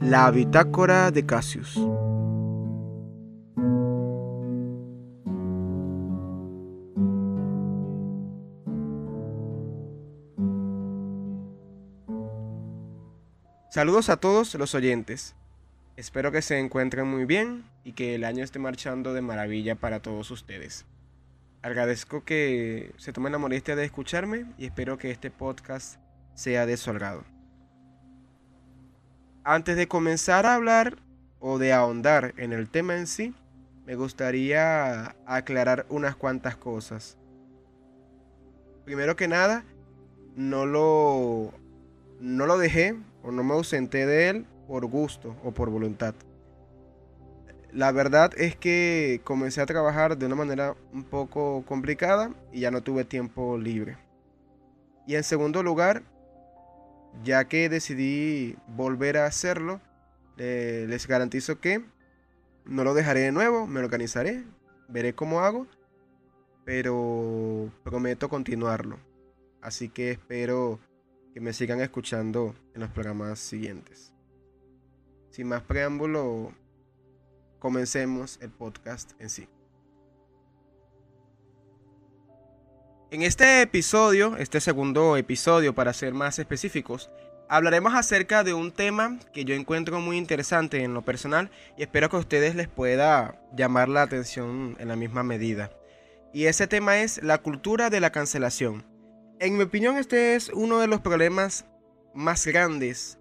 La bitácora de Cassius. Saludos a todos los oyentes. Espero que se encuentren muy bien y que el año esté marchando de maravilla para todos ustedes. Agradezco que se tomen la molestia de escucharme y espero que este podcast sea de. Antes de comenzar a hablar o de ahondar en el tema en sí, me gustaría aclarar unas cuantas cosas. Primero que nada, no lo, no lo dejé o no me ausenté de él por gusto o por voluntad. La verdad es que comencé a trabajar de una manera un poco complicada y ya no tuve tiempo libre. Y en segundo lugar, ya que decidí volver a hacerlo, les garantizo que no lo dejaré de nuevo, me organizaré, veré cómo hago, pero prometo continuarlo. Así que espero que me sigan escuchando en los programas siguientes. Sin más preámbulo, comencemos el podcast en sí. En este episodio, este segundo episodio para ser más específicos, hablaremos acerca de un tema que yo encuentro muy interesante en lo personal y espero que a ustedes les pueda llamar la atención en la misma medida. Y ese tema es la cultura de la cancelación. En mi opinión este es uno de los problemas más grandes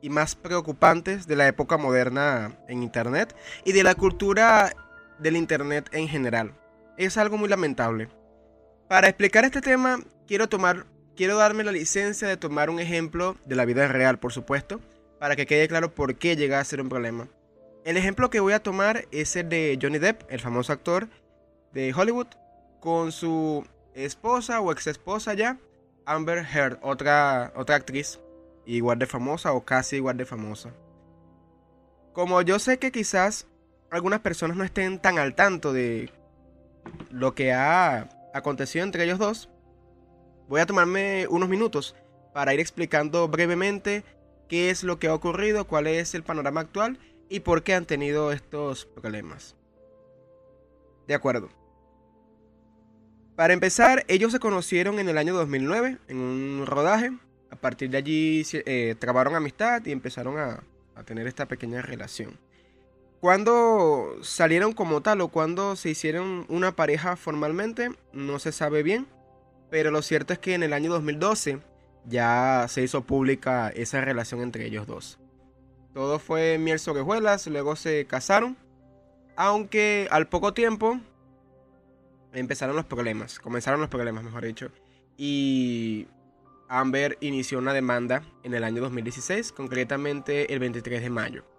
y más preocupantes de la época moderna en Internet y de la cultura del Internet en general. Es algo muy lamentable. Para explicar este tema, quiero tomar, quiero darme la licencia de tomar un ejemplo de la vida real, por supuesto, para que quede claro por qué llega a ser un problema. El ejemplo que voy a tomar es el de Johnny Depp, el famoso actor de Hollywood, con su esposa o ex esposa ya, Amber Heard, otra, otra actriz igual de famosa o casi igual de famosa. Como yo sé que quizás algunas personas no estén tan al tanto de lo que ha aconteció entre ellos dos, voy a tomarme unos minutos para ir explicando brevemente qué es lo que ha ocurrido, cuál es el panorama actual y por qué han tenido estos problemas. De acuerdo. Para empezar, ellos se conocieron en el año 2009 en un rodaje. A partir de allí eh, trabaron amistad y empezaron a, a tener esta pequeña relación. Cuando salieron como tal o cuando se hicieron una pareja formalmente, no se sabe bien. Pero lo cierto es que en el año 2012 ya se hizo pública esa relación entre ellos dos. Todo fue miel sobre hojuelas, luego se casaron. Aunque al poco tiempo empezaron los problemas, comenzaron los problemas, mejor dicho. Y Amber inició una demanda en el año 2016, concretamente el 23 de mayo.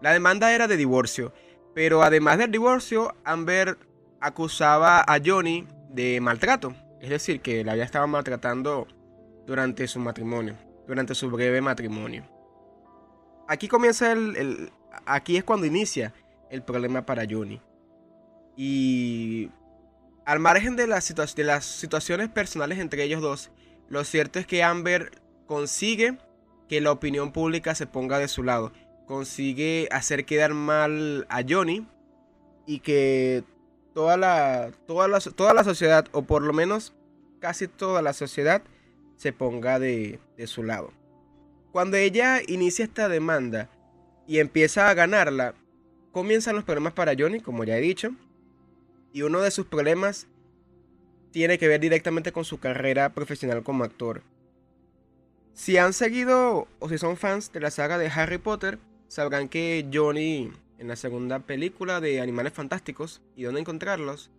La demanda era de divorcio, pero además del divorcio, Amber acusaba a Johnny de maltrato, es decir, que la había estado maltratando durante su matrimonio, durante su breve matrimonio. Aquí comienza el, aquí es cuando inicia el problema para Johnny. Y al margen de las, de las situaciones personales entre ellos dos, lo cierto es que Amber consigue que la opinión pública se ponga de su lado consigue hacer quedar mal a Johnny y que toda la, toda la, toda la sociedad, o por lo menos casi toda la sociedad, se ponga de, de su lado. Cuando ella inicia esta demanda y empieza a ganarla, comienzan los problemas para Johnny, como ya he dicho. Y uno de sus problemas tiene que ver directamente con su carrera profesional como actor. Si han seguido o si son fans de la saga de Harry Potter, sabrán que Johnny, en la segunda película de Animales Fantásticos y dónde encontrarlos,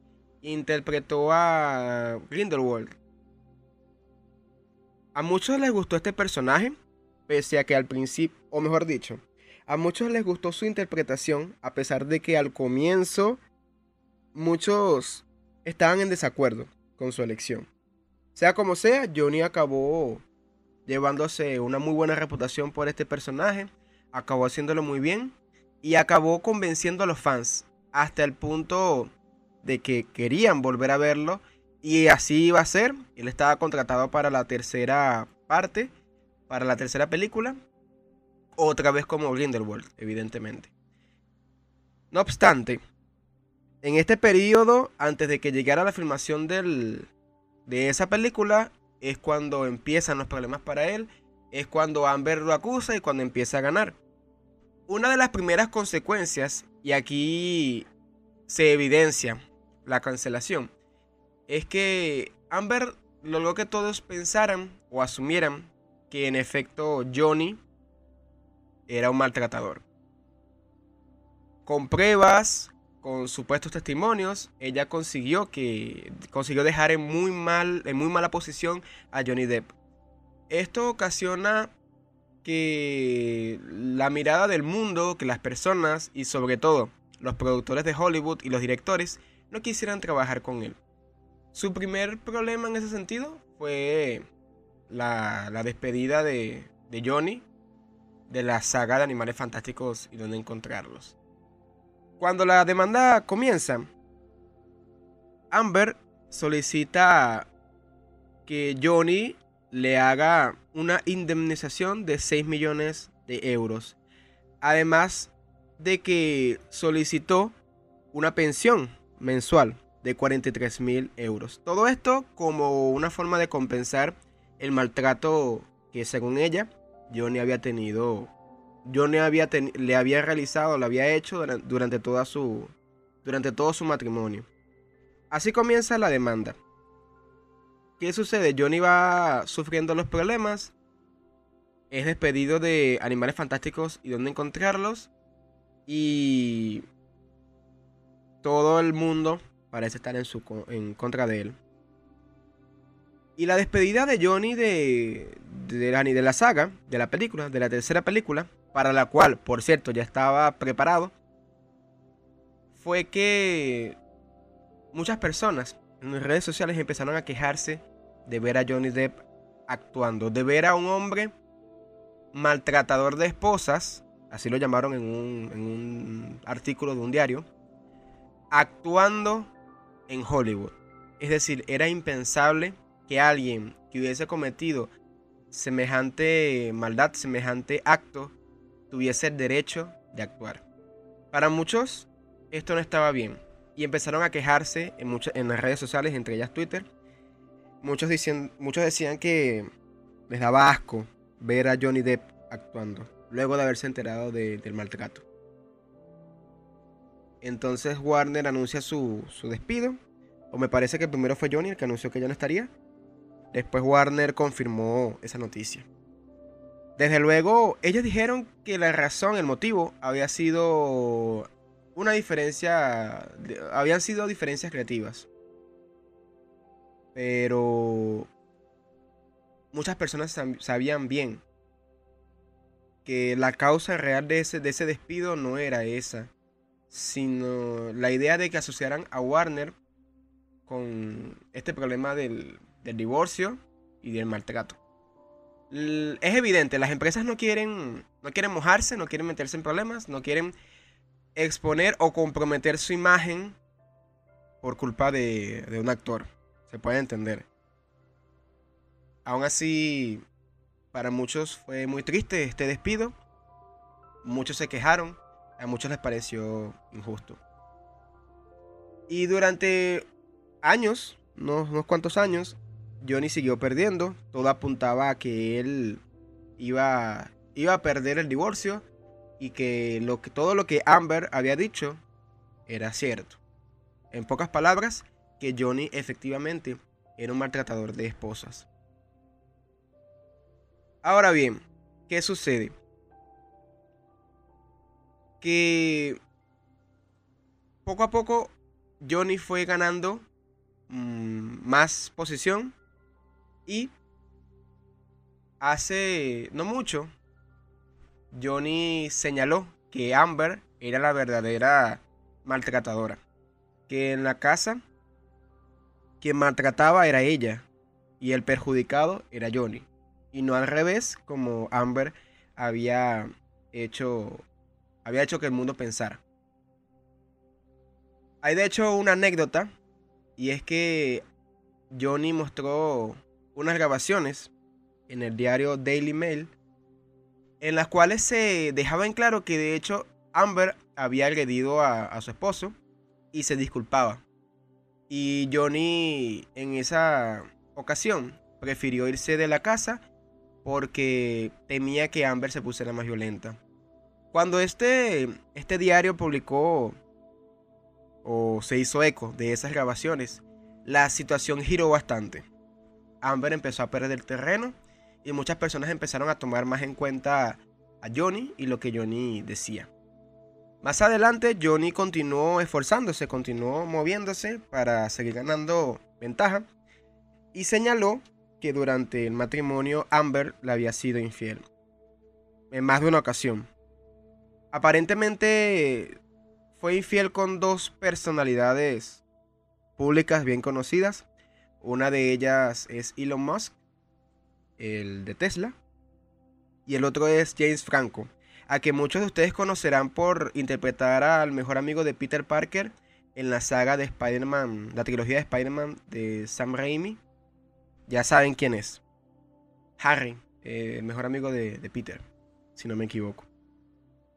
interpretó a Grindelwald. A muchos les gustó este personaje, pese a que al principio, o mejor dicho, a muchos les gustó su interpretación, a pesar de que al comienzo muchos estaban en desacuerdo con su elección. Sea como sea, Johnny acabó llevándose una muy buena reputación por este personaje acabó haciéndolo muy bien y acabó convenciendo a los fans hasta el punto de que querían volver a verlo y así iba a ser. Él estaba contratado para la tercera parte, para la tercera película. otra vez como Grindelwald, evidentemente. No obstante, en este periodo, antes de que llegara la filmación del, de esa película, es cuando empiezan los problemas para él, es cuando Amber lo acusa y cuando empieza a ganar. Una de las primeras consecuencias, y aquí se evidencia la cancelación, es que Amber logró que todos pensaran o asumieran que en efecto Johnny era un maltratador. Con pruebas, con supuestos testimonios, ella consiguió que consiguió dejar en muy mal en muy mala posición a Johnny Depp. Esto ocasiona que la mirada del mundo, que las personas y sobre todo los productores de Hollywood y los directores no quisieran trabajar con él. Su primer problema en ese sentido fue la, despedida de, de Johnny de la saga de Animales Fantásticos y dónde encontrarlos. Cuando la demanda comienza, Amber solicita que Johnny le haga una indemnización de 6 millones de euros. Además de que solicitó una pensión mensual de 43 mil euros. Todo esto como una forma de compensar el maltrato que según ella Johnny había tenido Johnny había le había realizado, lo había hecho durante, toda su, durante todo su matrimonio. Así comienza la demanda. ¿Qué sucede? Johnny va sufriendo los problemas. Es despedido de Animales Fantásticos y dónde encontrarlos. Y todo el mundo parece estar en, su, en contra de él. Y la despedida de Johnny de, de, la, de la saga, de la película, de la tercera película, para la cual, por cierto, ya estaba preparado, fue que muchas personas en redes sociales empezaron a quejarse de ver a Johnny Depp actuando, de ver a un hombre maltratador de esposas, así lo llamaron en un, artículo de un diario, actuando en Hollywood. Es decir, era impensable que alguien que hubiese cometido semejante maldad, semejante acto, tuviese el derecho de actuar. Para muchos, esto no estaba bien y empezaron a quejarse en, en las redes sociales, entre ellas Twitter. Muchos, muchos decían que les daba asco ver a Johnny Depp actuando, luego de haberse enterado del maltrato. Entonces Warner anuncia su, su despido, o me parece que primero fue Johnny el que anunció que ya no estaría. Después Warner confirmó esa noticia. Desde luego, ellos dijeron que la razón, el motivo, había sido una diferencia, habían sido diferencias creativas. Pero muchas personas sabían bien que la causa real de ese, de ese despido no era esa, sino la idea de que asociaran a Warner con este problema del, del divorcio y del maltrato es evidente, las empresas no quieren, no quieren mojarse, no quieren meterse en problemas, no quieren exponer o comprometer su imagen por culpa de, de un actor. Se puede entender. Aún así, para muchos fue muy triste este despido. Muchos se quejaron, a muchos les pareció injusto. Y durante años, unos, unos cuantos años, Johnny siguió perdiendo. Todo apuntaba a que él iba, iba a perder el divorcio y que, que todo lo que Amber había dicho era cierto. En pocas palabras, que Johnny efectivamente era un maltratador de esposas. Ahora bien, ¿qué sucede? Que poco a poco Johnny fue ganando mm, más posición y hace no mucho, Johnny señaló que Amber era la verdadera maltratadora. Que en la casa quien maltrataba era ella y el perjudicado era Johnny. Y no al revés como Amber había hecho, había hecho que el mundo pensara. Hay de hecho una anécdota y es que Johnny mostró unas grabaciones en el diario Daily Mail en las cuales se dejaba en claro que de hecho Amber había agredido a, su esposo y se disculpaba. Y Johnny en esa ocasión prefirió irse de la casa porque temía que Amber se pusiera más violenta. Cuando este, este diario publicó o se hizo eco de esas grabaciones, la situación giró bastante. Amber empezó a perder el terreno y muchas personas empezaron a tomar más en cuenta a Johnny y lo que Johnny decía. Más adelante Johnny continuó esforzándose, continuó moviéndose para seguir ganando ventaja y señaló que durante el matrimonio Amber le había sido infiel. En más de una ocasión. Aparentemente fue infiel con dos personalidades públicas bien conocidas. Una de ellas es Elon Musk, el de Tesla. Y el otro es James Franco, a que muchos de ustedes conocerán por interpretar al mejor amigo de Peter Parker en la saga de Spider-Man, la trilogía de Spider-Man de Sam Raimi. Ya saben quién es. Harry, eh, el mejor amigo de, de Peter, si no me equivoco.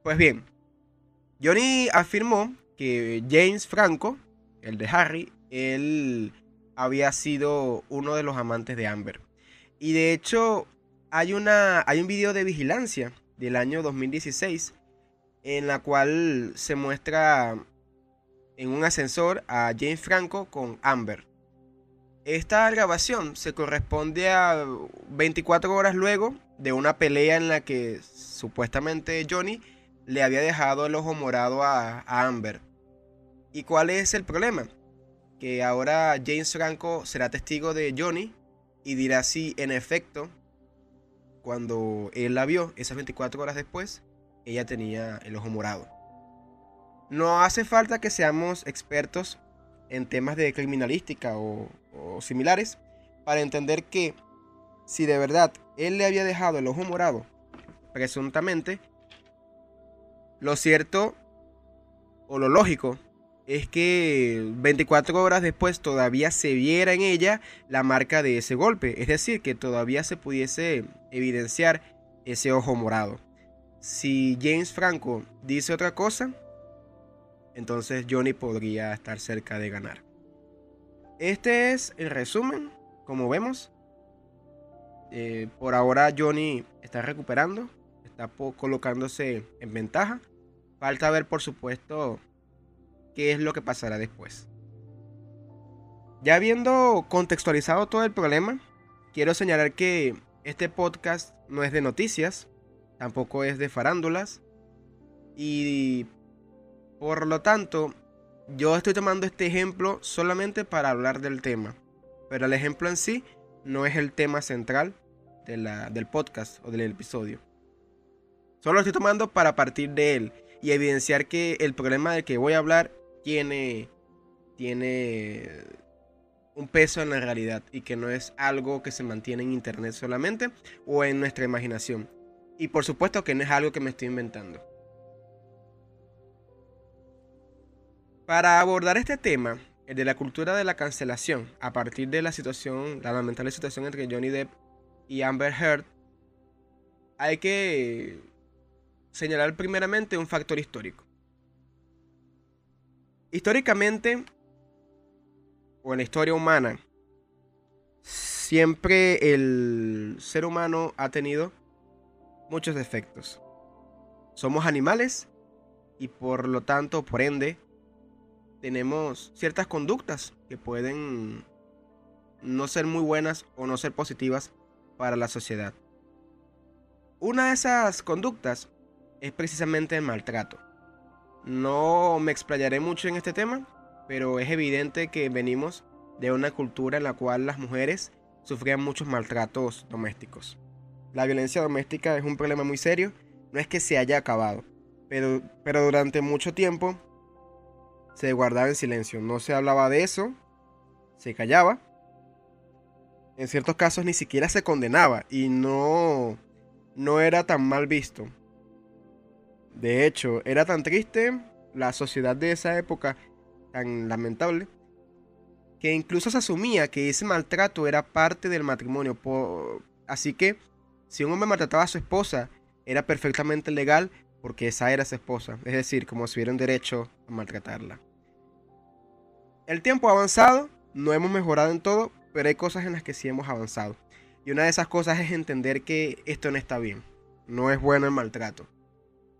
Pues bien, Johnny afirmó que James Franco, el de Harry, él había sido uno de los amantes de Amber. Y de hecho, hay, una, hay un video de vigilancia del año 2016 en la cual se muestra en un ascensor a James Franco con Amber. Esta grabación se corresponde a 24 horas luego de una pelea en la que supuestamente Johnny le había dejado el ojo morado a, Amber. ¿Y cuál es el problema? Que ahora James Franco será testigo de Johnny y dirá si en efecto, cuando él la vio, esas 24 horas después, ella tenía el ojo morado. No hace falta que seamos expertos en temas de criminalística o, similares para entender que si de verdad él le había dejado el ojo morado, presuntamente, lo cierto o lo lógico es que 24 horas después todavía se viera en ella la marca de ese golpe, es decir, que todavía se pudiese evidenciar ese ojo morado. Si James Franco dice otra cosa, entonces Johnny podría estar cerca de ganar. Este es el resumen, como vemos. Eh, por ahora Johnny está recuperando, está colocándose en ventaja. Falta ver, por supuesto, qué es lo que pasará después. Ya habiendo contextualizado todo el problema, quiero señalar que este podcast no es de noticias, tampoco es de farándulas y por lo tanto yo estoy tomando este ejemplo solamente para hablar del tema, pero el ejemplo en sí no es el tema central del podcast o del episodio. Solo lo estoy tomando para partir de él y evidenciar que el problema del que voy a hablar tiene, tiene un peso en la realidad y que no es algo que se mantiene en internet solamente o en nuestra imaginación. Y por supuesto que no es algo que me estoy inventando. Para abordar este tema, el de la cultura de la cancelación, a partir de la situación, la lamentable situación entre Johnny Depp y Amber Heard, hay que señalar primeramente un factor histórico. Históricamente, o en la historia humana, siempre el ser humano ha tenido muchos defectos. Somos animales y por lo tanto, por ende, tenemos ciertas conductas que pueden no ser muy buenas o no ser positivas para la sociedad. Una de esas conductas es precisamente el maltrato. No me explayaré mucho en este tema, pero es evidente que venimos de una cultura en la cual las mujeres sufrían muchos maltratos domésticos. La violencia doméstica es un problema muy serio, no es que se haya acabado, pero, pero durante mucho tiempo se guardaba en silencio, no se hablaba de eso, se callaba. En ciertos casos ni siquiera se condenaba y no, no era tan mal visto. De hecho, era tan triste la sociedad de esa época, tan lamentable, que incluso se asumía que ese maltrato era parte del matrimonio. así que, si un hombre maltrataba a su esposa era perfectamente legal porque esa era su esposa, es decir, como si hubiera un derecho a maltratarla. El tiempo ha avanzado, no hemos mejorado en todo, pero hay cosas en las que sí hemos avanzado. Y una de esas cosas es entender que esto no está bien, no es bueno el maltrato.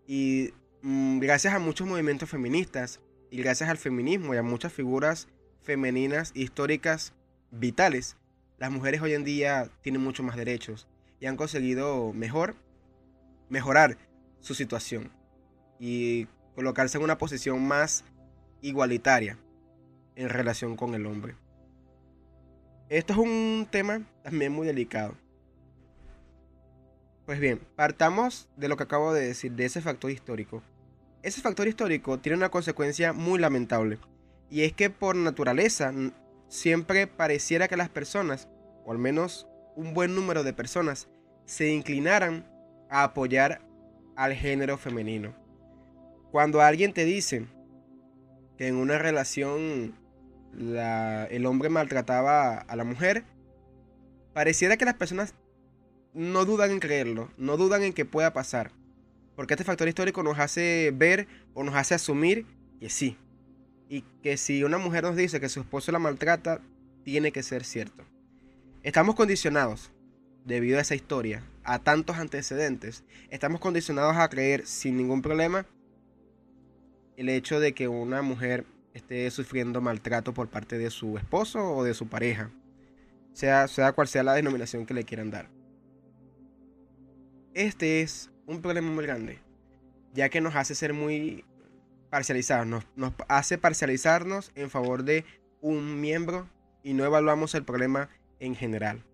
Y mm, gracias a muchos movimientos feministas y gracias al feminismo y a muchas figuras femeninas históricas vitales, las mujeres hoy en día tienen mucho más derechos y han conseguido mejor mejorar su situación y colocarse en una posición más igualitaria en relación con el hombre. Esto es un tema también muy delicado. Pues bien, partamos de lo que acabo de decir, de ese factor histórico. Ese factor histórico tiene una consecuencia muy lamentable, y es que por naturaleza siempre pareciera que las personas, o al menos un buen número de personas, se inclinaran a apoyar al género femenino. Cuando alguien te dice que en una relación el hombre maltrataba a la mujer, pareciera que las personas no dudan en creerlo, no dudan en que pueda pasar. Porque este factor histórico nos hace ver o nos hace asumir que sí. Y que si una mujer nos dice que su esposo la maltrata, tiene que ser cierto. Estamos condicionados, debido a esa historia, a tantos antecedentes, estamos condicionados a creer sin ningún problema el hecho de que una mujer esté sufriendo maltrato por parte de su esposo o de su pareja, sea, sea cual sea la denominación que le quieran dar. Este es un problema muy grande, ya que nos hace ser muy parcializados, nos, hace parcializarnos en favor de un miembro y no evaluamos el problema en general.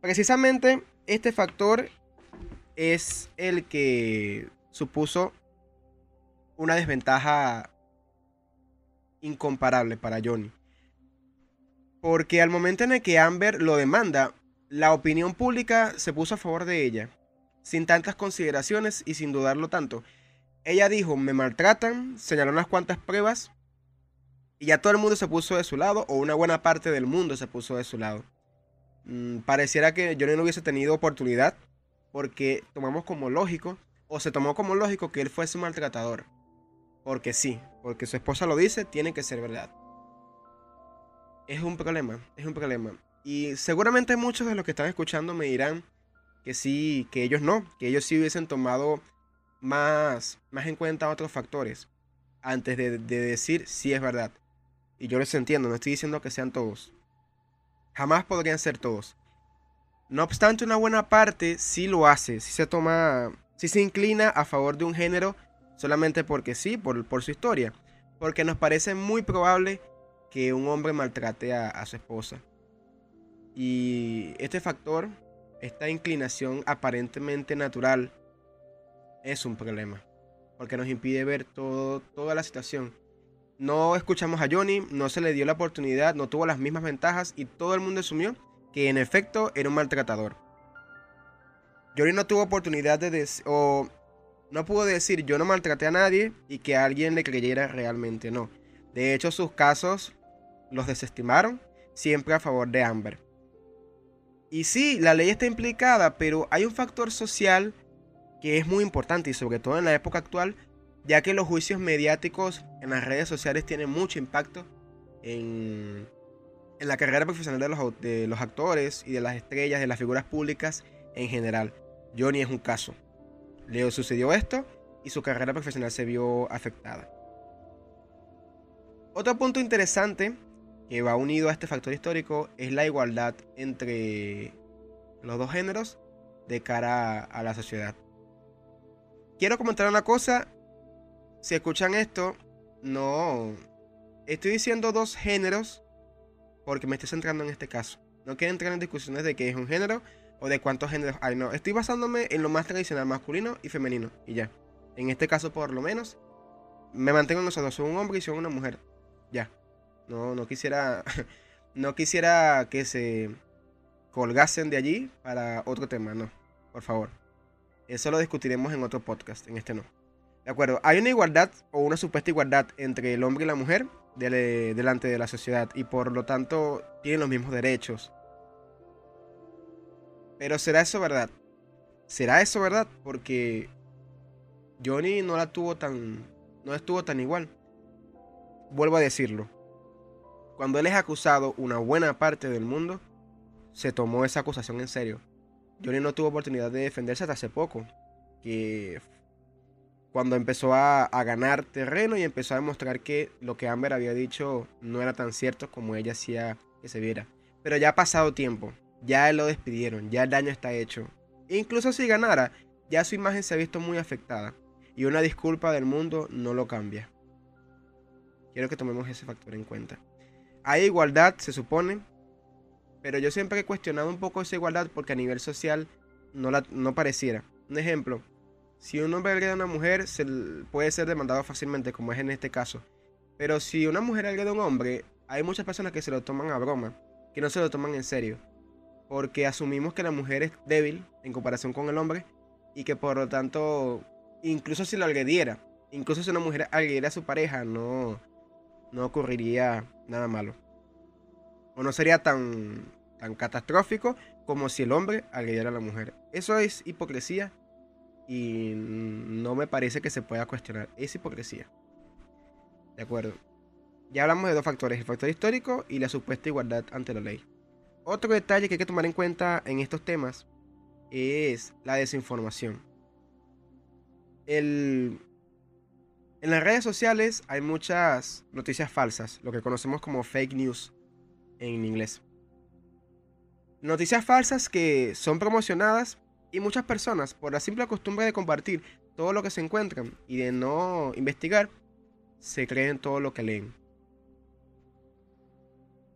Precisamente este factor es el que supuso una desventaja incomparable para Johnny. Porque al momento en el que Amber lo demanda, la opinión pública se puso a favor de ella, sin tantas consideraciones y sin dudarlo tanto. Ella dijo, me maltratan, señaló unas cuantas pruebas y ya todo el mundo se puso de su lado, o una buena parte del mundo se puso de su lado. Mm, pareciera que Johnny no hubiese tenido oportunidad porque tomamos como lógico, o se tomó como lógico que él fuese un maltratador. Porque sí, porque su esposa lo dice, tiene que ser verdad. Es un problema, es un problema. Y seguramente muchos de los que están escuchando me dirán que sí, que ellos no, que ellos sí hubiesen tomado más, más en cuenta otros factores antes de, de decir si es verdad. Y yo les entiendo, no estoy diciendo que sean todos. Jamás podrían ser todos. No obstante, una buena parte sí lo hace, sí se toma, sí se inclina a favor de un género solamente porque sí, por, por su historia. Porque nos parece muy probable que un hombre maltrate a, su esposa. Y este factor, esta inclinación aparentemente natural, es un problema. Porque nos impide ver todo, toda la situación. No escuchamos a Johnny, no se le dio la oportunidad, no tuvo las mismas ventajas y todo el mundo asumió que en efecto era un maltratador. Johnny no tuvo oportunidad de o no pudo decir yo no maltraté a nadie y que alguien le creyera realmente no. De hecho, sus casos los desestimaron siempre a favor de Amber. Y sí, la ley está implicada, pero hay un factor social que es muy importante y sobre todo en la época actual, ya que los juicios mediáticos en las redes sociales tienen mucho impacto en, en la carrera profesional de los, de los actores y de las estrellas, de las figuras públicas en general. Johnny es un caso. Le sucedió esto y su carrera profesional se vio afectada. Otro punto interesante que va unido a este factor histórico es la igualdad entre los dos géneros de cara a la sociedad. Quiero comentar una cosa, si escuchan esto, no estoy diciendo dos géneros porque me estoy centrando en este caso. No quiero entrar en discusiones de qué es un género o de cuántos géneros hay. No, estoy basándome en lo más tradicional, masculino y femenino. Y ya. En este caso, por lo menos, me mantengo en nosotros. Soy un hombre y soy una mujer. Ya. No, no quisiera. no quisiera que se colgasen de allí para otro tema. No. Por favor. Eso lo discutiremos en otro podcast. En este no. De acuerdo. Hay una igualdad o una supuesta igualdad entre el hombre y la mujer delante de la sociedad. Y por lo tanto, tienen los mismos derechos pero ¿será eso verdad? ¿Será eso verdad? Porque Johnny no la tuvo tan. no estuvo tan igual. Vuelvo a decirlo. Cuando él es acusado, una buena parte del mundo se tomó esa acusación en serio. Johnny no tuvo oportunidad de defenderse hasta hace poco. Que cuando empezó a, ganar terreno y empezó a demostrar que lo que Amber había dicho no era tan cierto como ella hacía que se viera. Pero ya ha pasado tiempo, ya lo despidieron, ya el daño está hecho. E incluso si ganara, ya su imagen se ha visto muy afectada. Y una disculpa del mundo no lo cambia. Quiero que tomemos ese factor en cuenta. Hay igualdad, se supone, pero yo siempre he cuestionado un poco esa igualdad porque a nivel social no, la, no pareciera. Un ejemplo, si un hombre agrede a una mujer, se puede ser demandado fácilmente, como es en este caso. Pero si una mujer agrede a un hombre, hay muchas personas que se lo toman a broma, que no se lo toman en serio. Porque asumimos que la mujer es débil en comparación con el hombre y que por lo tanto, incluso si lo agrediera, incluso si una mujer agrediera a su pareja, no, no ocurriría nada malo. O no sería tan, tan catastrófico como si el hombre agrediera a la mujer. Eso es hipocresía y no me parece que se pueda cuestionar. Es hipocresía. De acuerdo. Ya hablamos de dos factores, el factor histórico y la supuesta igualdad ante la ley. Otro detalle que hay que tomar en cuenta en estos temas es la desinformación. El, en las redes sociales hay muchas noticias falsas, lo que conocemos como fake news en inglés. Noticias falsas que son promocionadas y muchas personas, por la simple costumbre de compartir todo lo que se encuentran y de no investigar, se creen todo lo que leen.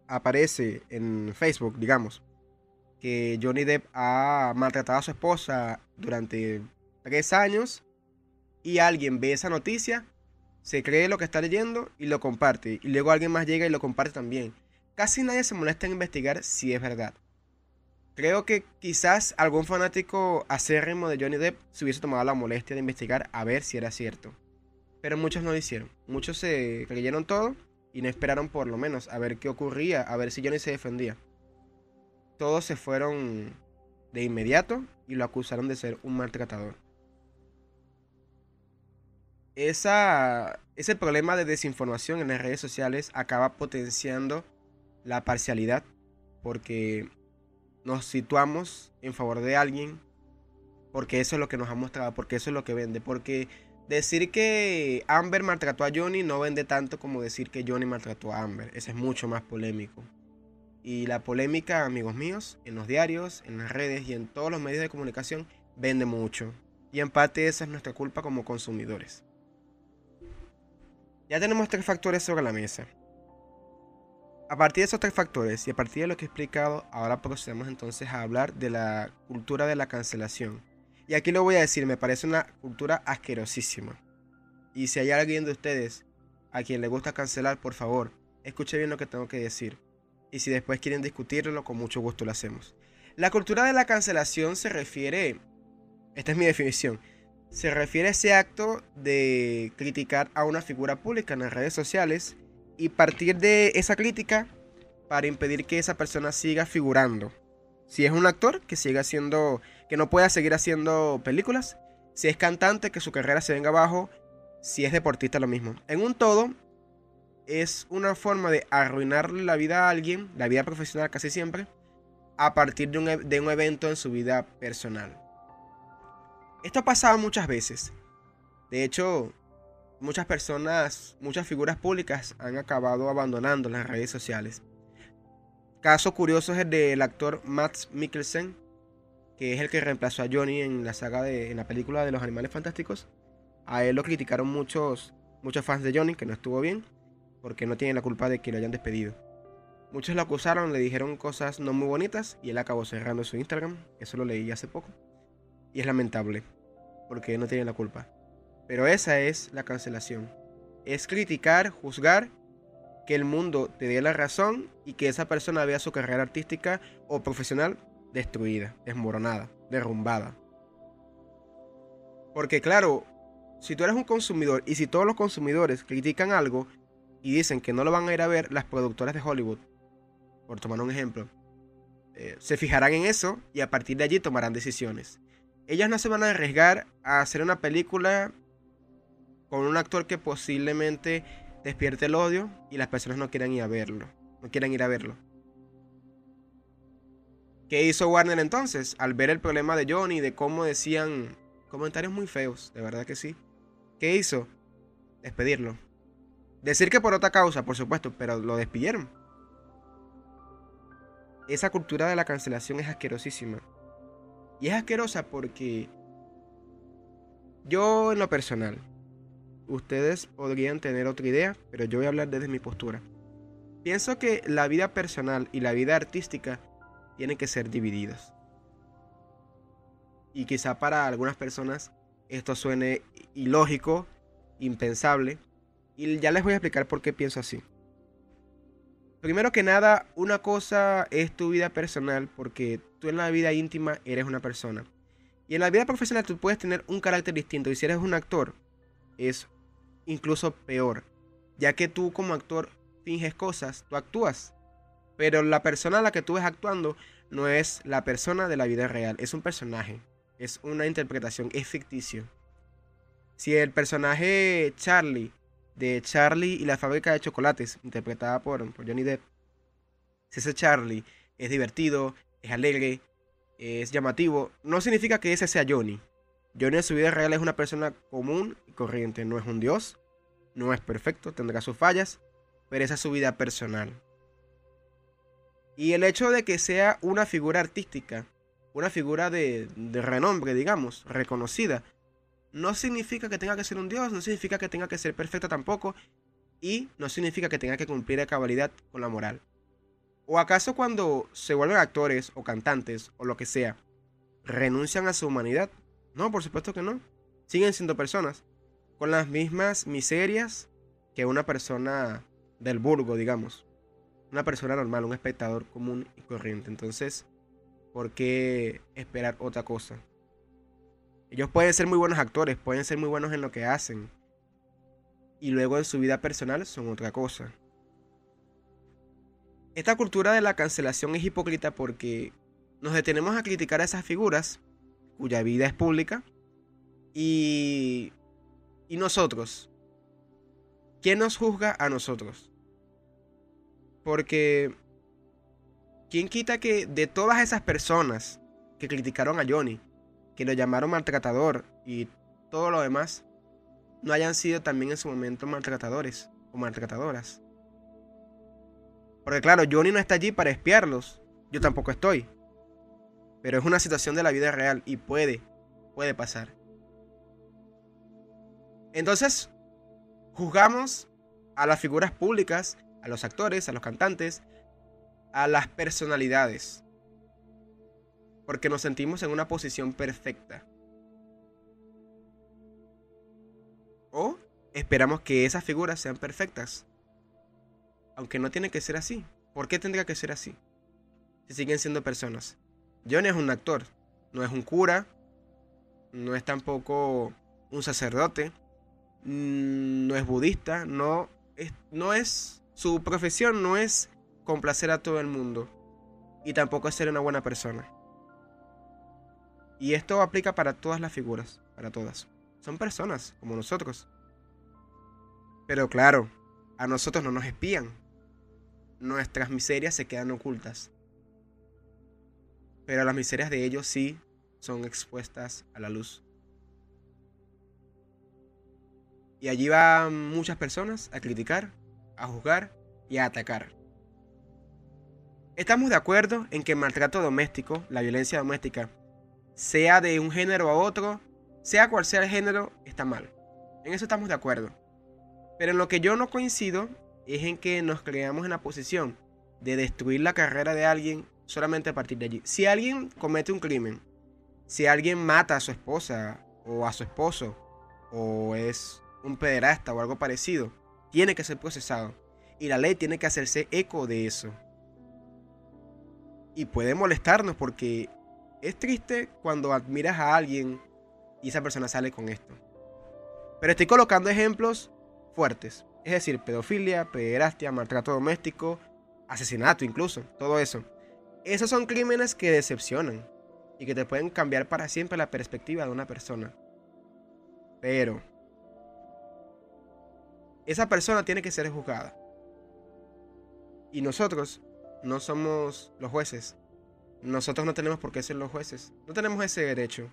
Aparece en Facebook, digamos, que Johnny Depp ha maltratado a su esposa durante tres años y alguien ve esa noticia, se cree lo que está leyendo y lo comparte. Y luego alguien más llega y lo comparte también. Casi nadie se molesta en investigar si es verdad. Creo que quizás algún fanático acérrimo de Johnny Depp se hubiese tomado la molestia de investigar a ver si era cierto. Pero muchos no lo hicieron. Muchos se creyeron todo y no esperaron por lo menos a ver qué ocurría, a ver si Johnny se defendía. Todos se fueron de inmediato y lo acusaron de ser un maltratador esa, ese problema de desinformación en las redes sociales acaba potenciando la parcialidad porque nos situamos en favor de alguien porque eso es lo que nos ha mostrado, porque eso es lo que vende, porque decir que Amber maltrató a Johnny no vende tanto como decir que Johnny maltrató a Amber, eso es mucho más polémico. Y la polémica, amigos míos, en los diarios, en las redes y en todos los medios de comunicación vende mucho. Y en parte esa es nuestra culpa como consumidores. Ya tenemos tres factores sobre la mesa. A partir de esos tres factores y a partir de lo que he explicado, ahora procedemos entonces a hablar de la cultura de la cancelación. Y aquí lo voy a decir, me parece una cultura asquerosísima. Y si hay alguien de ustedes a quien le gusta cancelar, por favor, escuche bien lo que tengo que decir. Y si después quieren discutirlo, con mucho gusto lo hacemos. La cultura de la cancelación se refiere, esta es mi definición, se refiere a ese acto de criticar a una figura pública en las redes sociales y partir de esa crítica para impedir que esa persona siga figurando. Si es un actor, que siga haciendo, que no pueda seguir haciendo películas. Si es cantante, que su carrera se venga abajo. Si es deportista, lo mismo. En un todo, es una forma de arruinarle la vida a alguien, la vida profesional casi siempre, a partir de un, e, de un evento en su vida personal. Esto ha pasado muchas veces. De hecho, muchas personas, muchas figuras públicas han acabado abandonando las redes sociales. Caso curioso es el del actor Max Mikkelsen, que es el que reemplazó a Johnny en la saga de en la película de los Animales Fantásticos. A él lo criticaron muchos muchos fans de Johnny que no estuvo bien porque no tiene la culpa de que lo hayan despedido. Muchos lo acusaron, le dijeron cosas no muy bonitas y él acabó cerrando su Instagram. Eso lo leí hace poco. Y es lamentable porque no tiene la culpa. Pero esa es la cancelación. Es criticar, juzgar, que el mundo te dé la razón y que esa persona vea su carrera artística o profesional destruida, desmoronada, derrumbada. Porque claro, si tú eres un consumidor y si todos los consumidores critican algo y dicen que no lo van a ir a ver las productoras de Hollywood, por tomar un ejemplo, eh, se fijarán en eso y a partir de allí tomarán decisiones. Ellas no se van a arriesgar a hacer una película con un actor que posiblemente despierte el odio y las personas no quieran ir a verlo. No quieran ir a verlo. ¿Qué hizo Warner entonces? Al ver el problema de Johnny, de cómo decían comentarios muy feos, de verdad que sí. ¿Qué hizo? Despedirlo. Decir que por otra causa, por supuesto, pero lo despidieron. Esa cultura de la cancelación es asquerosísima. Y es asquerosa porque yo en lo personal, ustedes podrían tener otra idea, pero yo voy a hablar desde mi postura. Pienso que la vida personal y la vida artística tienen que ser divididas. Y quizá para algunas personas esto suene ilógico, impensable, y ya les voy a explicar por qué pienso así. Primero que nada, una cosa es tu vida personal porque tú en la vida íntima eres una persona. Y en la vida profesional tú puedes tener un carácter distinto. Y si eres un actor, es incluso peor. Ya que tú como actor finges cosas, tú actúas. Pero la persona a la que tú ves actuando no es la persona de la vida real, es un personaje. Es una interpretación, es ficticio. Si el personaje Charlie de Charlie y la fábrica de chocolates, interpretada por, Johnny Depp. Si ese Charlie es divertido, es alegre, es llamativo, no significa que ese sea Johnny. Johnny en su vida real es una persona común y corriente, no es un dios, no es perfecto, tendrá sus fallas, pero esa es su vida personal. Y el hecho de que sea una figura artística, una figura de, de renombre, digamos, reconocida, no significa que tenga que ser un dios, no significa que tenga que ser perfecto tampoco, y no significa que tenga que cumplir a cabalidad con la moral. ¿O acaso cuando se vuelven actores o cantantes o lo que sea, renuncian a su humanidad? No, por supuesto que no. Siguen siendo personas con las mismas miserias que una persona del burgo, digamos. Una persona normal, un espectador común y corriente. Entonces, ¿por qué esperar otra cosa? Ellos pueden ser muy buenos actores, pueden ser muy buenos en lo que hacen. Y luego en su vida personal son otra cosa. Esta cultura de la cancelación es hipócrita porque nos detenemos a criticar a esas figuras cuya vida es pública y, y nosotros. ¿Quién nos juzga a nosotros? Porque ¿quién quita que de todas esas personas que criticaron a Johnny, que lo llamaron maltratador y todo lo demás, no hayan sido también en su momento maltratadores o maltratadoras. Porque claro, Johnny no está allí para espiarlos, yo tampoco estoy. Pero es una situación de la vida real y puede, puede pasar. Entonces, juzgamos a las figuras públicas, a los actores, a los cantantes, a las personalidades porque nos sentimos en una posición perfecta. O esperamos que esas figuras sean perfectas. Aunque no tiene que ser así. ¿Por qué tendría que ser así? Si siguen siendo personas. Johnny es un actor, no es un cura, no es tampoco un sacerdote, no es budista, no es, no es su profesión no es complacer a todo el mundo y tampoco es ser una buena persona. Y esto aplica para todas las figuras, para todas. Son personas como nosotros. Pero claro, a nosotros no nos espían. Nuestras miserias se quedan ocultas. Pero las miserias de ellos sí son expuestas a la luz. Y allí van muchas personas a criticar, a juzgar y a atacar. Estamos de acuerdo en que el maltrato doméstico, la violencia doméstica, sea de un género a otro, sea cual sea el género, está mal. En eso estamos de acuerdo. Pero en lo que yo no coincido es en que nos creamos en la posición de destruir la carrera de alguien solamente a partir de allí. Si alguien comete un crimen, si alguien mata a su esposa o a su esposo, o es un pederasta o algo parecido, tiene que ser procesado. Y la ley tiene que hacerse eco de eso. Y puede molestarnos porque es triste cuando admiras a alguien y esa persona sale con esto. Pero estoy colocando ejemplos fuertes. Es decir, pedofilia, pederastia, maltrato doméstico, asesinato incluso, todo eso. Esos son crímenes que decepcionan. y que te pueden cambiar para siempre la perspectiva de una persona. Pero esa persona tiene que ser juzgada. Y nosotros no somos los jueces. Nosotros no tenemos por qué ser los jueces. No tenemos ese derecho.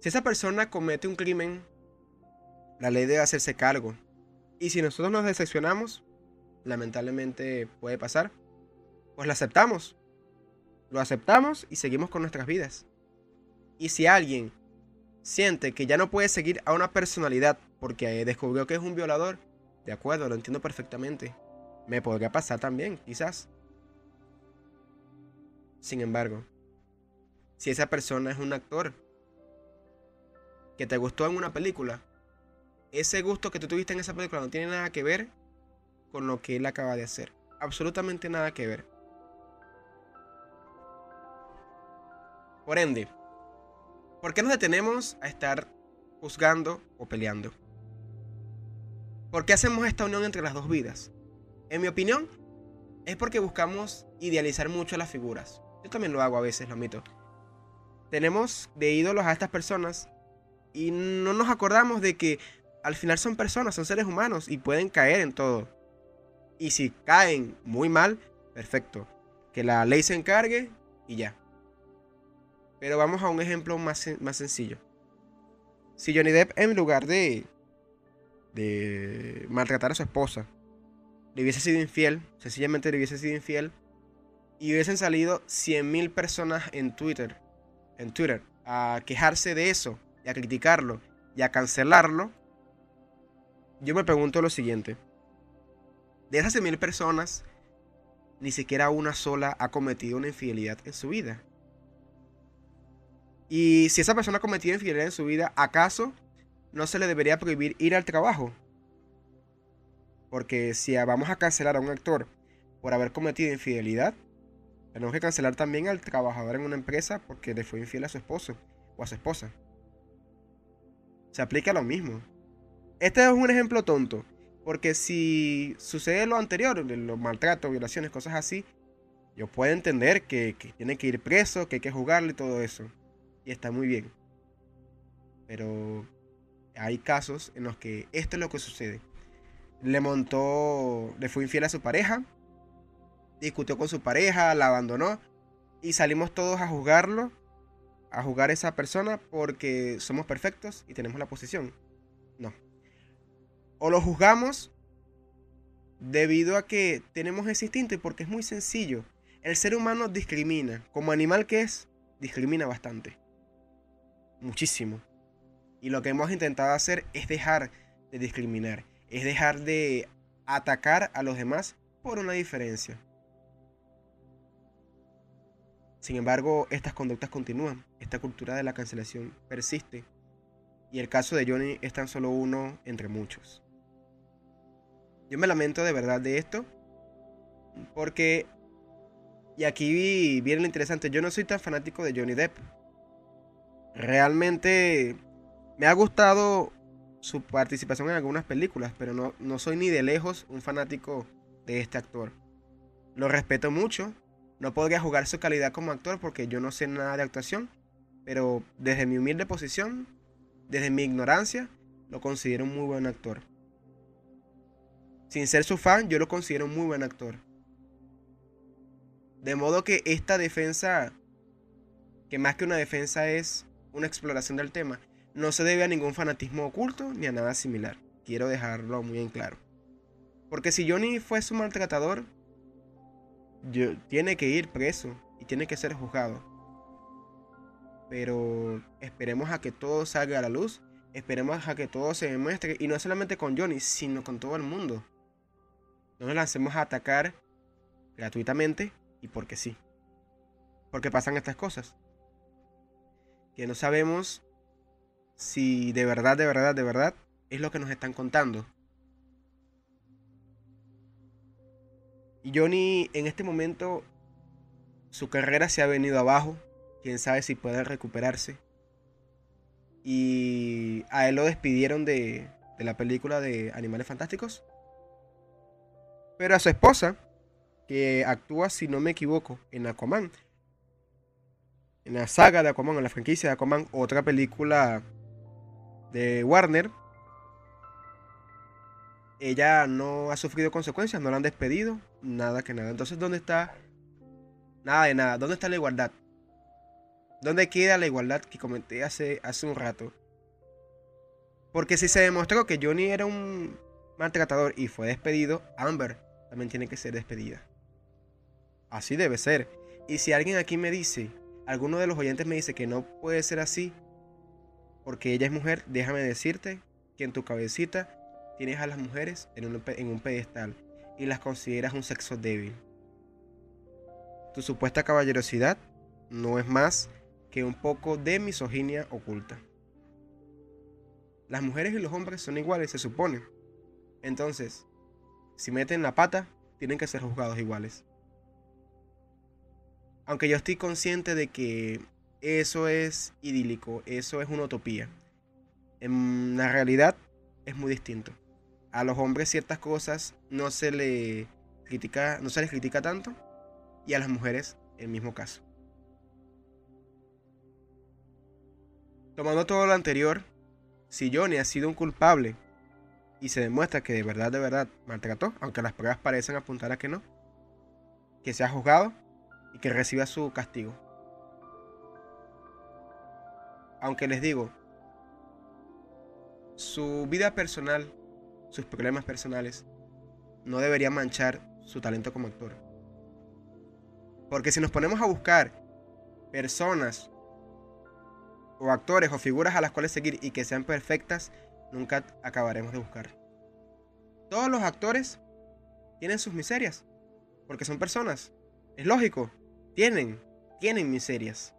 Si esa persona comete un crimen, la ley debe hacerse cargo. Y si nosotros nos decepcionamos, lamentablemente puede pasar, pues lo aceptamos. Lo aceptamos y seguimos con nuestras vidas. Y si alguien siente que ya no puede seguir a una personalidad porque descubrió que es un violador, de acuerdo, lo entiendo perfectamente. Me podría pasar también, quizás. Sin embargo, si esa persona es un actor que te gustó en una película, ese gusto que tú tuviste en esa película no tiene nada que ver con lo que él acaba de hacer. Absolutamente nada que ver. Por ende, ¿por qué nos detenemos a estar juzgando o peleando? ¿Por qué hacemos esta unión entre las dos vidas? En mi opinión, es porque buscamos idealizar mucho las figuras. Yo también lo hago a veces, lo admito. Tenemos de ídolos a estas personas y no nos acordamos de que al final son personas, son seres humanos y pueden caer en todo. Y si caen muy mal, perfecto. Que la ley se encargue y ya. Pero vamos a un ejemplo más, más sencillo. Si Johnny Depp en lugar de, de maltratar a su esposa, le hubiese sido infiel, sencillamente le hubiese sido infiel, y hubiesen salido 100.000 personas en Twitter, en Twitter, a quejarse de eso, y a criticarlo, y a cancelarlo, yo me pregunto lo siguiente. De esas 100.000 personas, ni siquiera una sola ha cometido una infidelidad en su vida. Y si esa persona ha cometido infidelidad en su vida, ¿acaso no se le debería prohibir ir al trabajo? Porque si vamos a cancelar a un actor por haber cometido infidelidad, tenemos que cancelar también al trabajador en una empresa porque le fue infiel a su esposo o a su esposa. Se aplica lo mismo. Este es un ejemplo tonto. Porque si sucede lo anterior, los maltratos, violaciones, cosas así, yo puedo entender que, tiene que ir preso, que hay que jugarle y todo eso. Y está muy bien. Pero hay casos en los que esto es lo que sucede le montó, le fue infiel a su pareja, discutió con su pareja, la abandonó y salimos todos a juzgarlo, a juzgar a esa persona porque somos perfectos y tenemos la posición. No. O lo juzgamos debido a que tenemos ese instinto y porque es muy sencillo. El ser humano discrimina, como animal que es, discrimina bastante. Muchísimo. Y lo que hemos intentado hacer es dejar de discriminar es dejar de atacar a los demás por una diferencia. Sin embargo, estas conductas continúan, esta cultura de la cancelación persiste, y el caso de Johnny es tan solo uno entre muchos. Yo me lamento de verdad de esto, porque, y aquí viene lo interesante, yo no soy tan fanático de Johnny Depp. Realmente me ha gustado su participación en algunas películas, pero no, no soy ni de lejos un fanático de este actor. Lo respeto mucho, no podría jugar su calidad como actor porque yo no sé nada de actuación, pero desde mi humilde posición, desde mi ignorancia, lo considero un muy buen actor. Sin ser su fan, yo lo considero un muy buen actor. De modo que esta defensa, que más que una defensa es una exploración del tema, no se debe a ningún fanatismo oculto ni a nada similar. Quiero dejarlo muy en claro. Porque si Johnny fue su maltratador, tiene que ir preso y tiene que ser juzgado. Pero esperemos a que todo salga a la luz. Esperemos a que todo se demuestre. Y no solamente con Johnny, sino con todo el mundo. No nos lancemos a atacar gratuitamente y porque sí. Porque pasan estas cosas. Que no sabemos si de verdad, de verdad, de verdad es lo que nos están contando. Johnny en este momento su carrera se ha venido abajo. Quién sabe si puede recuperarse. Y a él lo despidieron de, de la película de Animales Fantásticos. Pero a su esposa, que actúa, si no me equivoco, en Aquaman, en la saga de Aquaman, en la franquicia de Aquaman, otra película de Warner. Ella no ha sufrido consecuencias, no la han despedido, nada que nada. Entonces, ¿dónde está? Nada de nada. ¿Dónde está la igualdad? ¿Dónde queda la igualdad que comenté hace, hace un rato? Porque si se demostró que Johnny era un maltratador y fue despedido, Amber también tiene que ser despedida. Así debe ser. Y si alguien aquí me dice, alguno de los oyentes me dice que no puede ser así, porque ella es mujer, déjame decirte que en tu cabecita tienes a las mujeres en un, en un pedestal y las consideras un sexo débil. Tu supuesta caballerosidad no es más que un poco de misoginia oculta. Las mujeres y los hombres son iguales, se supone. Entonces, si meten la pata, tienen que ser juzgados iguales. Aunque yo estoy consciente de que eso es idílico, eso es una utopía. En la realidad es muy distinto. A los hombres ciertas cosas no se, le critica, no se les critica tanto y a las mujeres el mismo caso. Tomando todo lo anterior, si Johnny ha sido un culpable y se demuestra que de verdad, de verdad maltrató, aunque las pruebas parecen apuntar a que no, que sea juzgado y que reciba su castigo. Aunque les digo, su vida personal, sus problemas personales, no deberían manchar su talento como actor. Porque si nos ponemos a buscar personas o actores o figuras a las cuales seguir y que sean perfectas, nunca acabaremos de buscar. Todos los actores tienen sus miserias, porque son personas. Es lógico, tienen, tienen miserias.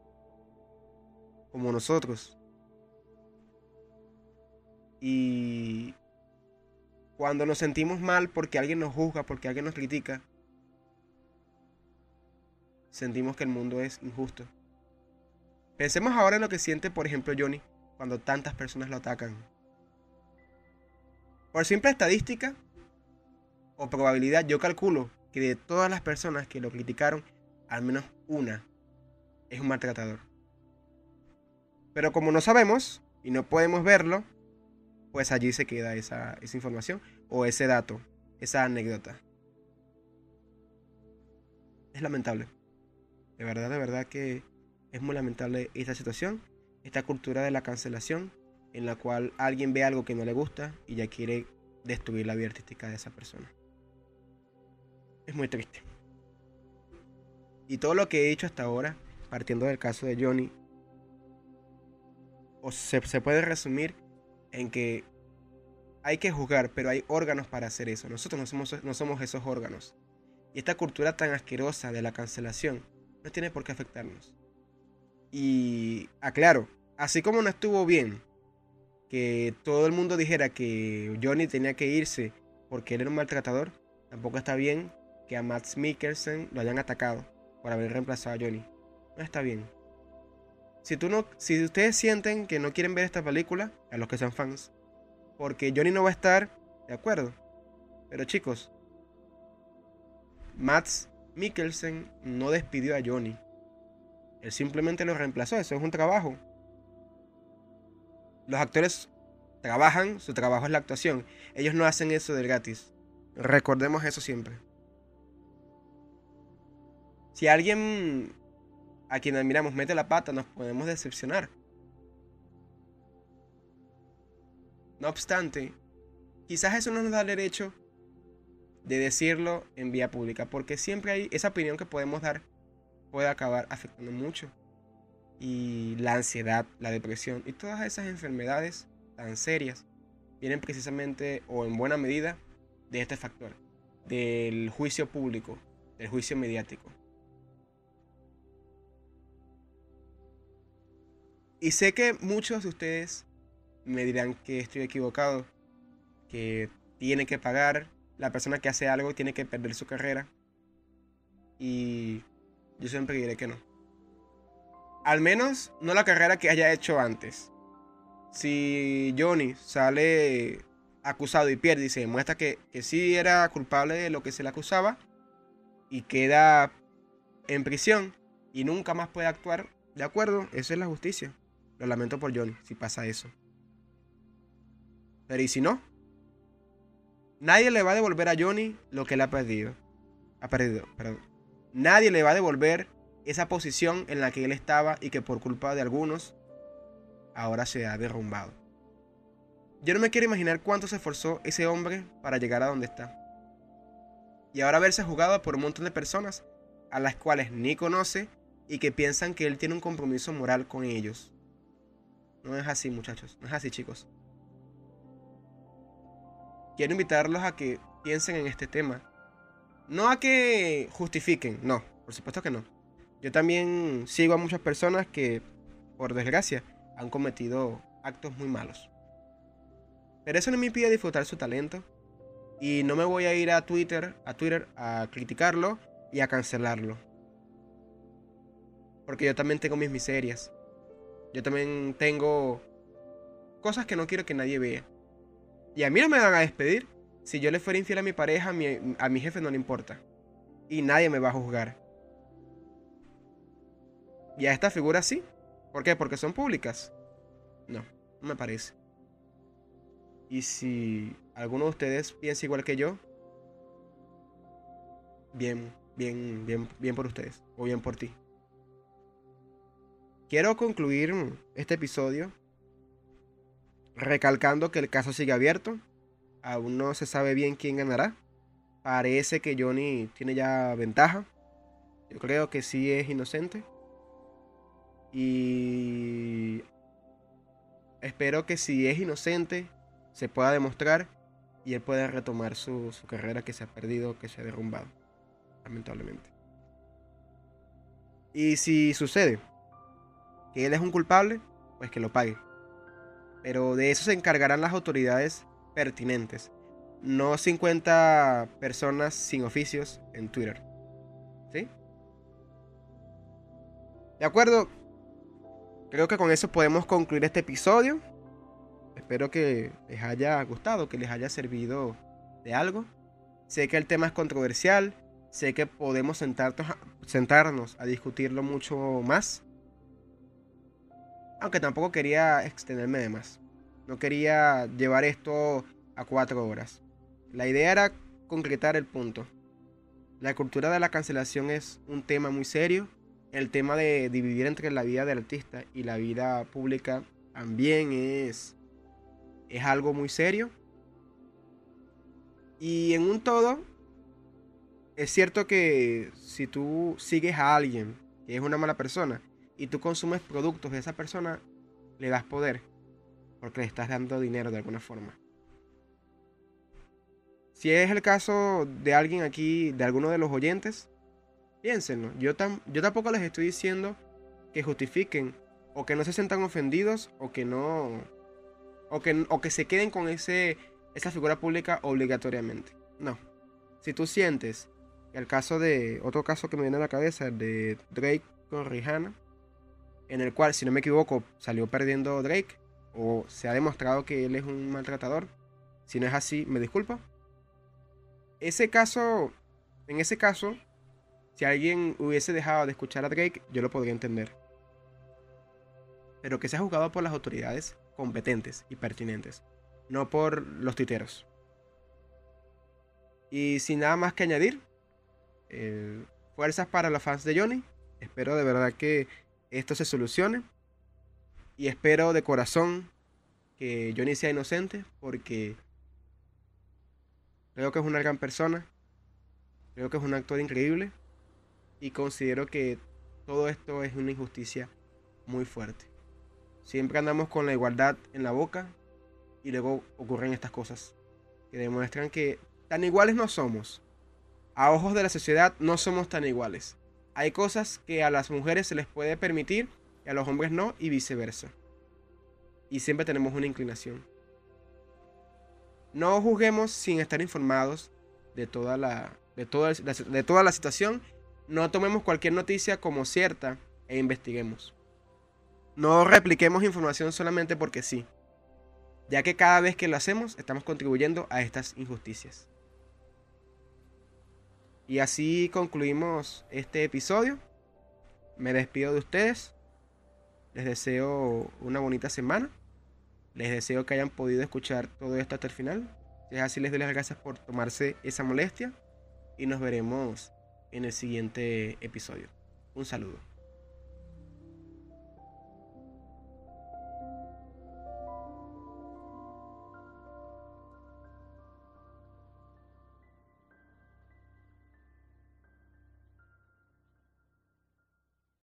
Como nosotros. Y cuando nos sentimos mal porque alguien nos juzga, porque alguien nos critica, sentimos que el mundo es injusto. Pensemos ahora en lo que siente, por ejemplo, Johnny cuando tantas personas lo atacan. Por simple estadística o probabilidad, yo calculo que de todas las personas que lo criticaron, al menos una es un maltratador. Pero como no sabemos y no podemos verlo, pues allí se queda esa, esa información o ese dato, esa anécdota. Es lamentable. De verdad, de verdad que es muy lamentable esta situación, esta cultura de la cancelación, en la cual alguien ve algo que no le gusta y ya quiere destruir la vida artística de esa persona. Es muy triste. Y todo lo que he dicho hasta ahora, partiendo del caso de Johnny, o se, se puede resumir en que hay que juzgar, pero hay órganos para hacer eso. Nosotros no somos, esos órganos. Y esta cultura tan asquerosa de la cancelación no tiene por qué afectarnos. Y aclaro, así como no estuvo bien que todo el mundo dijera que Johnny tenía que irse porque él era un maltratador, tampoco está bien que a Matt Mikkelsen lo hayan atacado por haber reemplazado a Johnny. No está bien. Si, tú no, si ustedes sienten que no quieren ver esta película, a los que sean fans, porque Johnny no va a estar, de acuerdo. Pero chicos, Matt Mikkelsen no despidió a Johnny. Él simplemente lo reemplazó, eso es un trabajo. Los actores trabajan, su trabajo es la actuación. Ellos no hacen eso de gratis. Recordemos eso siempre. Si alguien a quien admiramos mete la pata, nos podemos decepcionar. No obstante, quizás eso no nos da el derecho de decirlo en vía pública, porque siempre hay esa opinión que podemos dar puede acabar afectando mucho. Y la ansiedad, la depresión y todas esas enfermedades tan serias vienen precisamente o en buena medida de este factor, del juicio público, del juicio mediático. Y sé que muchos de ustedes me dirán que estoy equivocado, que tiene que pagar, la persona que hace algo tiene que perder su carrera. Y yo siempre diré que no. Al menos no la carrera que haya hecho antes. Si Johnny sale acusado y pierde y se demuestra que, que sí era culpable de lo que se le acusaba y queda en prisión y nunca más puede actuar, De acuerdo, eso es la justicia. Lo lamento por Johnny, si pasa eso. Pero ¿y si no? Nadie le va a devolver a Johnny lo que él ha perdido. Ha perdido, perdón. Nadie le va a devolver esa posición en la que él estaba y que por culpa de algunos ahora se ha derrumbado. Yo no me quiero imaginar cuánto se esforzó ese hombre para llegar a donde está. Y ahora verse jugado por un montón de personas a las cuales ni conoce y que piensan que él tiene un compromiso moral con ellos. No es así, muchachos. No es así, chicos. Quiero invitarlos a que piensen en este tema. No a que justifiquen, no, por supuesto que no. Yo también sigo a muchas personas que, por desgracia, han cometido actos muy malos. Pero eso no me impide disfrutar su talento. Y no me voy a ir a Twitter, a Twitter a criticarlo y a cancelarlo. Porque yo también tengo mis miserias. Yo también tengo cosas que no quiero que nadie vea. Y a mí no me van a despedir. Si yo le fuera infiel a mi pareja, a mi, a mi jefe no le importa. Y nadie me va a juzgar. Y a esta figura sí. ¿Por qué? Porque son públicas. No, no me parece. Y si alguno de ustedes piensa igual que yo, bien, bien, bien, bien por ustedes. O bien por ti. Quiero concluir este episodio recalcando que el caso sigue abierto. Aún no se sabe bien quién ganará. Parece que Johnny tiene ya ventaja. Yo creo que sí es inocente. Y espero que si es inocente se pueda demostrar y él pueda retomar su, carrera que se ha perdido, que se ha derrumbado, lamentablemente. Y si sucede que él es un culpable, pues que lo pague. Pero de eso se encargarán las autoridades pertinentes, no 50 personas sin oficios en Twitter. ¿Sí? De acuerdo, creo que con eso podemos concluir este episodio. Espero que les haya gustado, que les haya servido de algo. Sé que el tema es controversial, sé que podemos sentarnos sentarnos a discutirlo mucho más. Aunque tampoco quería extenderme de más. No quería llevar esto a cuatro horas. La idea era concretar el punto. La cultura de la cancelación es un tema muy serio el tema de dividir entre la vida del artista y la vida pública también es, es algo muy serio. Y en un todo, es cierto que si tú sigues a alguien que es una mala persona y tú consumes productos de esa persona, le das poder. Porque le estás dando dinero de alguna forma. Si es el caso de alguien aquí, de alguno de los oyentes, Piénsenlo, yo, yo tampoco les estoy diciendo que justifiquen o que no se sientan ofendidos o que no o que, o que se queden con ese, esa figura pública obligatoriamente. No. Si tú sientes el caso de otro caso que me viene a la cabeza, el de Drake con Rihanna, en el cual, si no me equivoco, salió perdiendo Drake o se ha demostrado que él es un maltratador. Si no es así, me disculpo. Ese caso, en ese caso, si alguien hubiese dejado de escuchar a Drake, yo lo podría entender. Pero que sea juzgado por las autoridades competentes y pertinentes, no por los titeros. Y sin nada más que añadir, eh, fuerzas para los fans de Johnny. Espero de verdad que esto se solucione. Y espero de corazón que Johnny sea inocente porque creo que es una gran persona. Creo que es un actor increíble y considero que todo esto es una injusticia muy fuerte. Siempre andamos con la igualdad en la boca y luego ocurren estas cosas que demuestran que tan iguales no somos. A ojos de la sociedad no somos tan iguales. Hay cosas que a las mujeres se les puede permitir y a los hombres no y viceversa. Y siempre tenemos una inclinación. No juzguemos sin estar informados de toda la, de toda, de toda la situación no tomemos cualquier noticia como cierta e investiguemos. No repliquemos información solamente porque sí, ya que cada vez que lo hacemos estamos contribuyendo a estas injusticias. Y así concluimos este episodio. Me despido de ustedes. Les deseo una bonita semana. Les deseo que hayan podido escuchar todo esto hasta el final. Si es así, les doy las gracias por tomarse esa molestia. Y nos veremos en el siguiente episodio. Un saludo.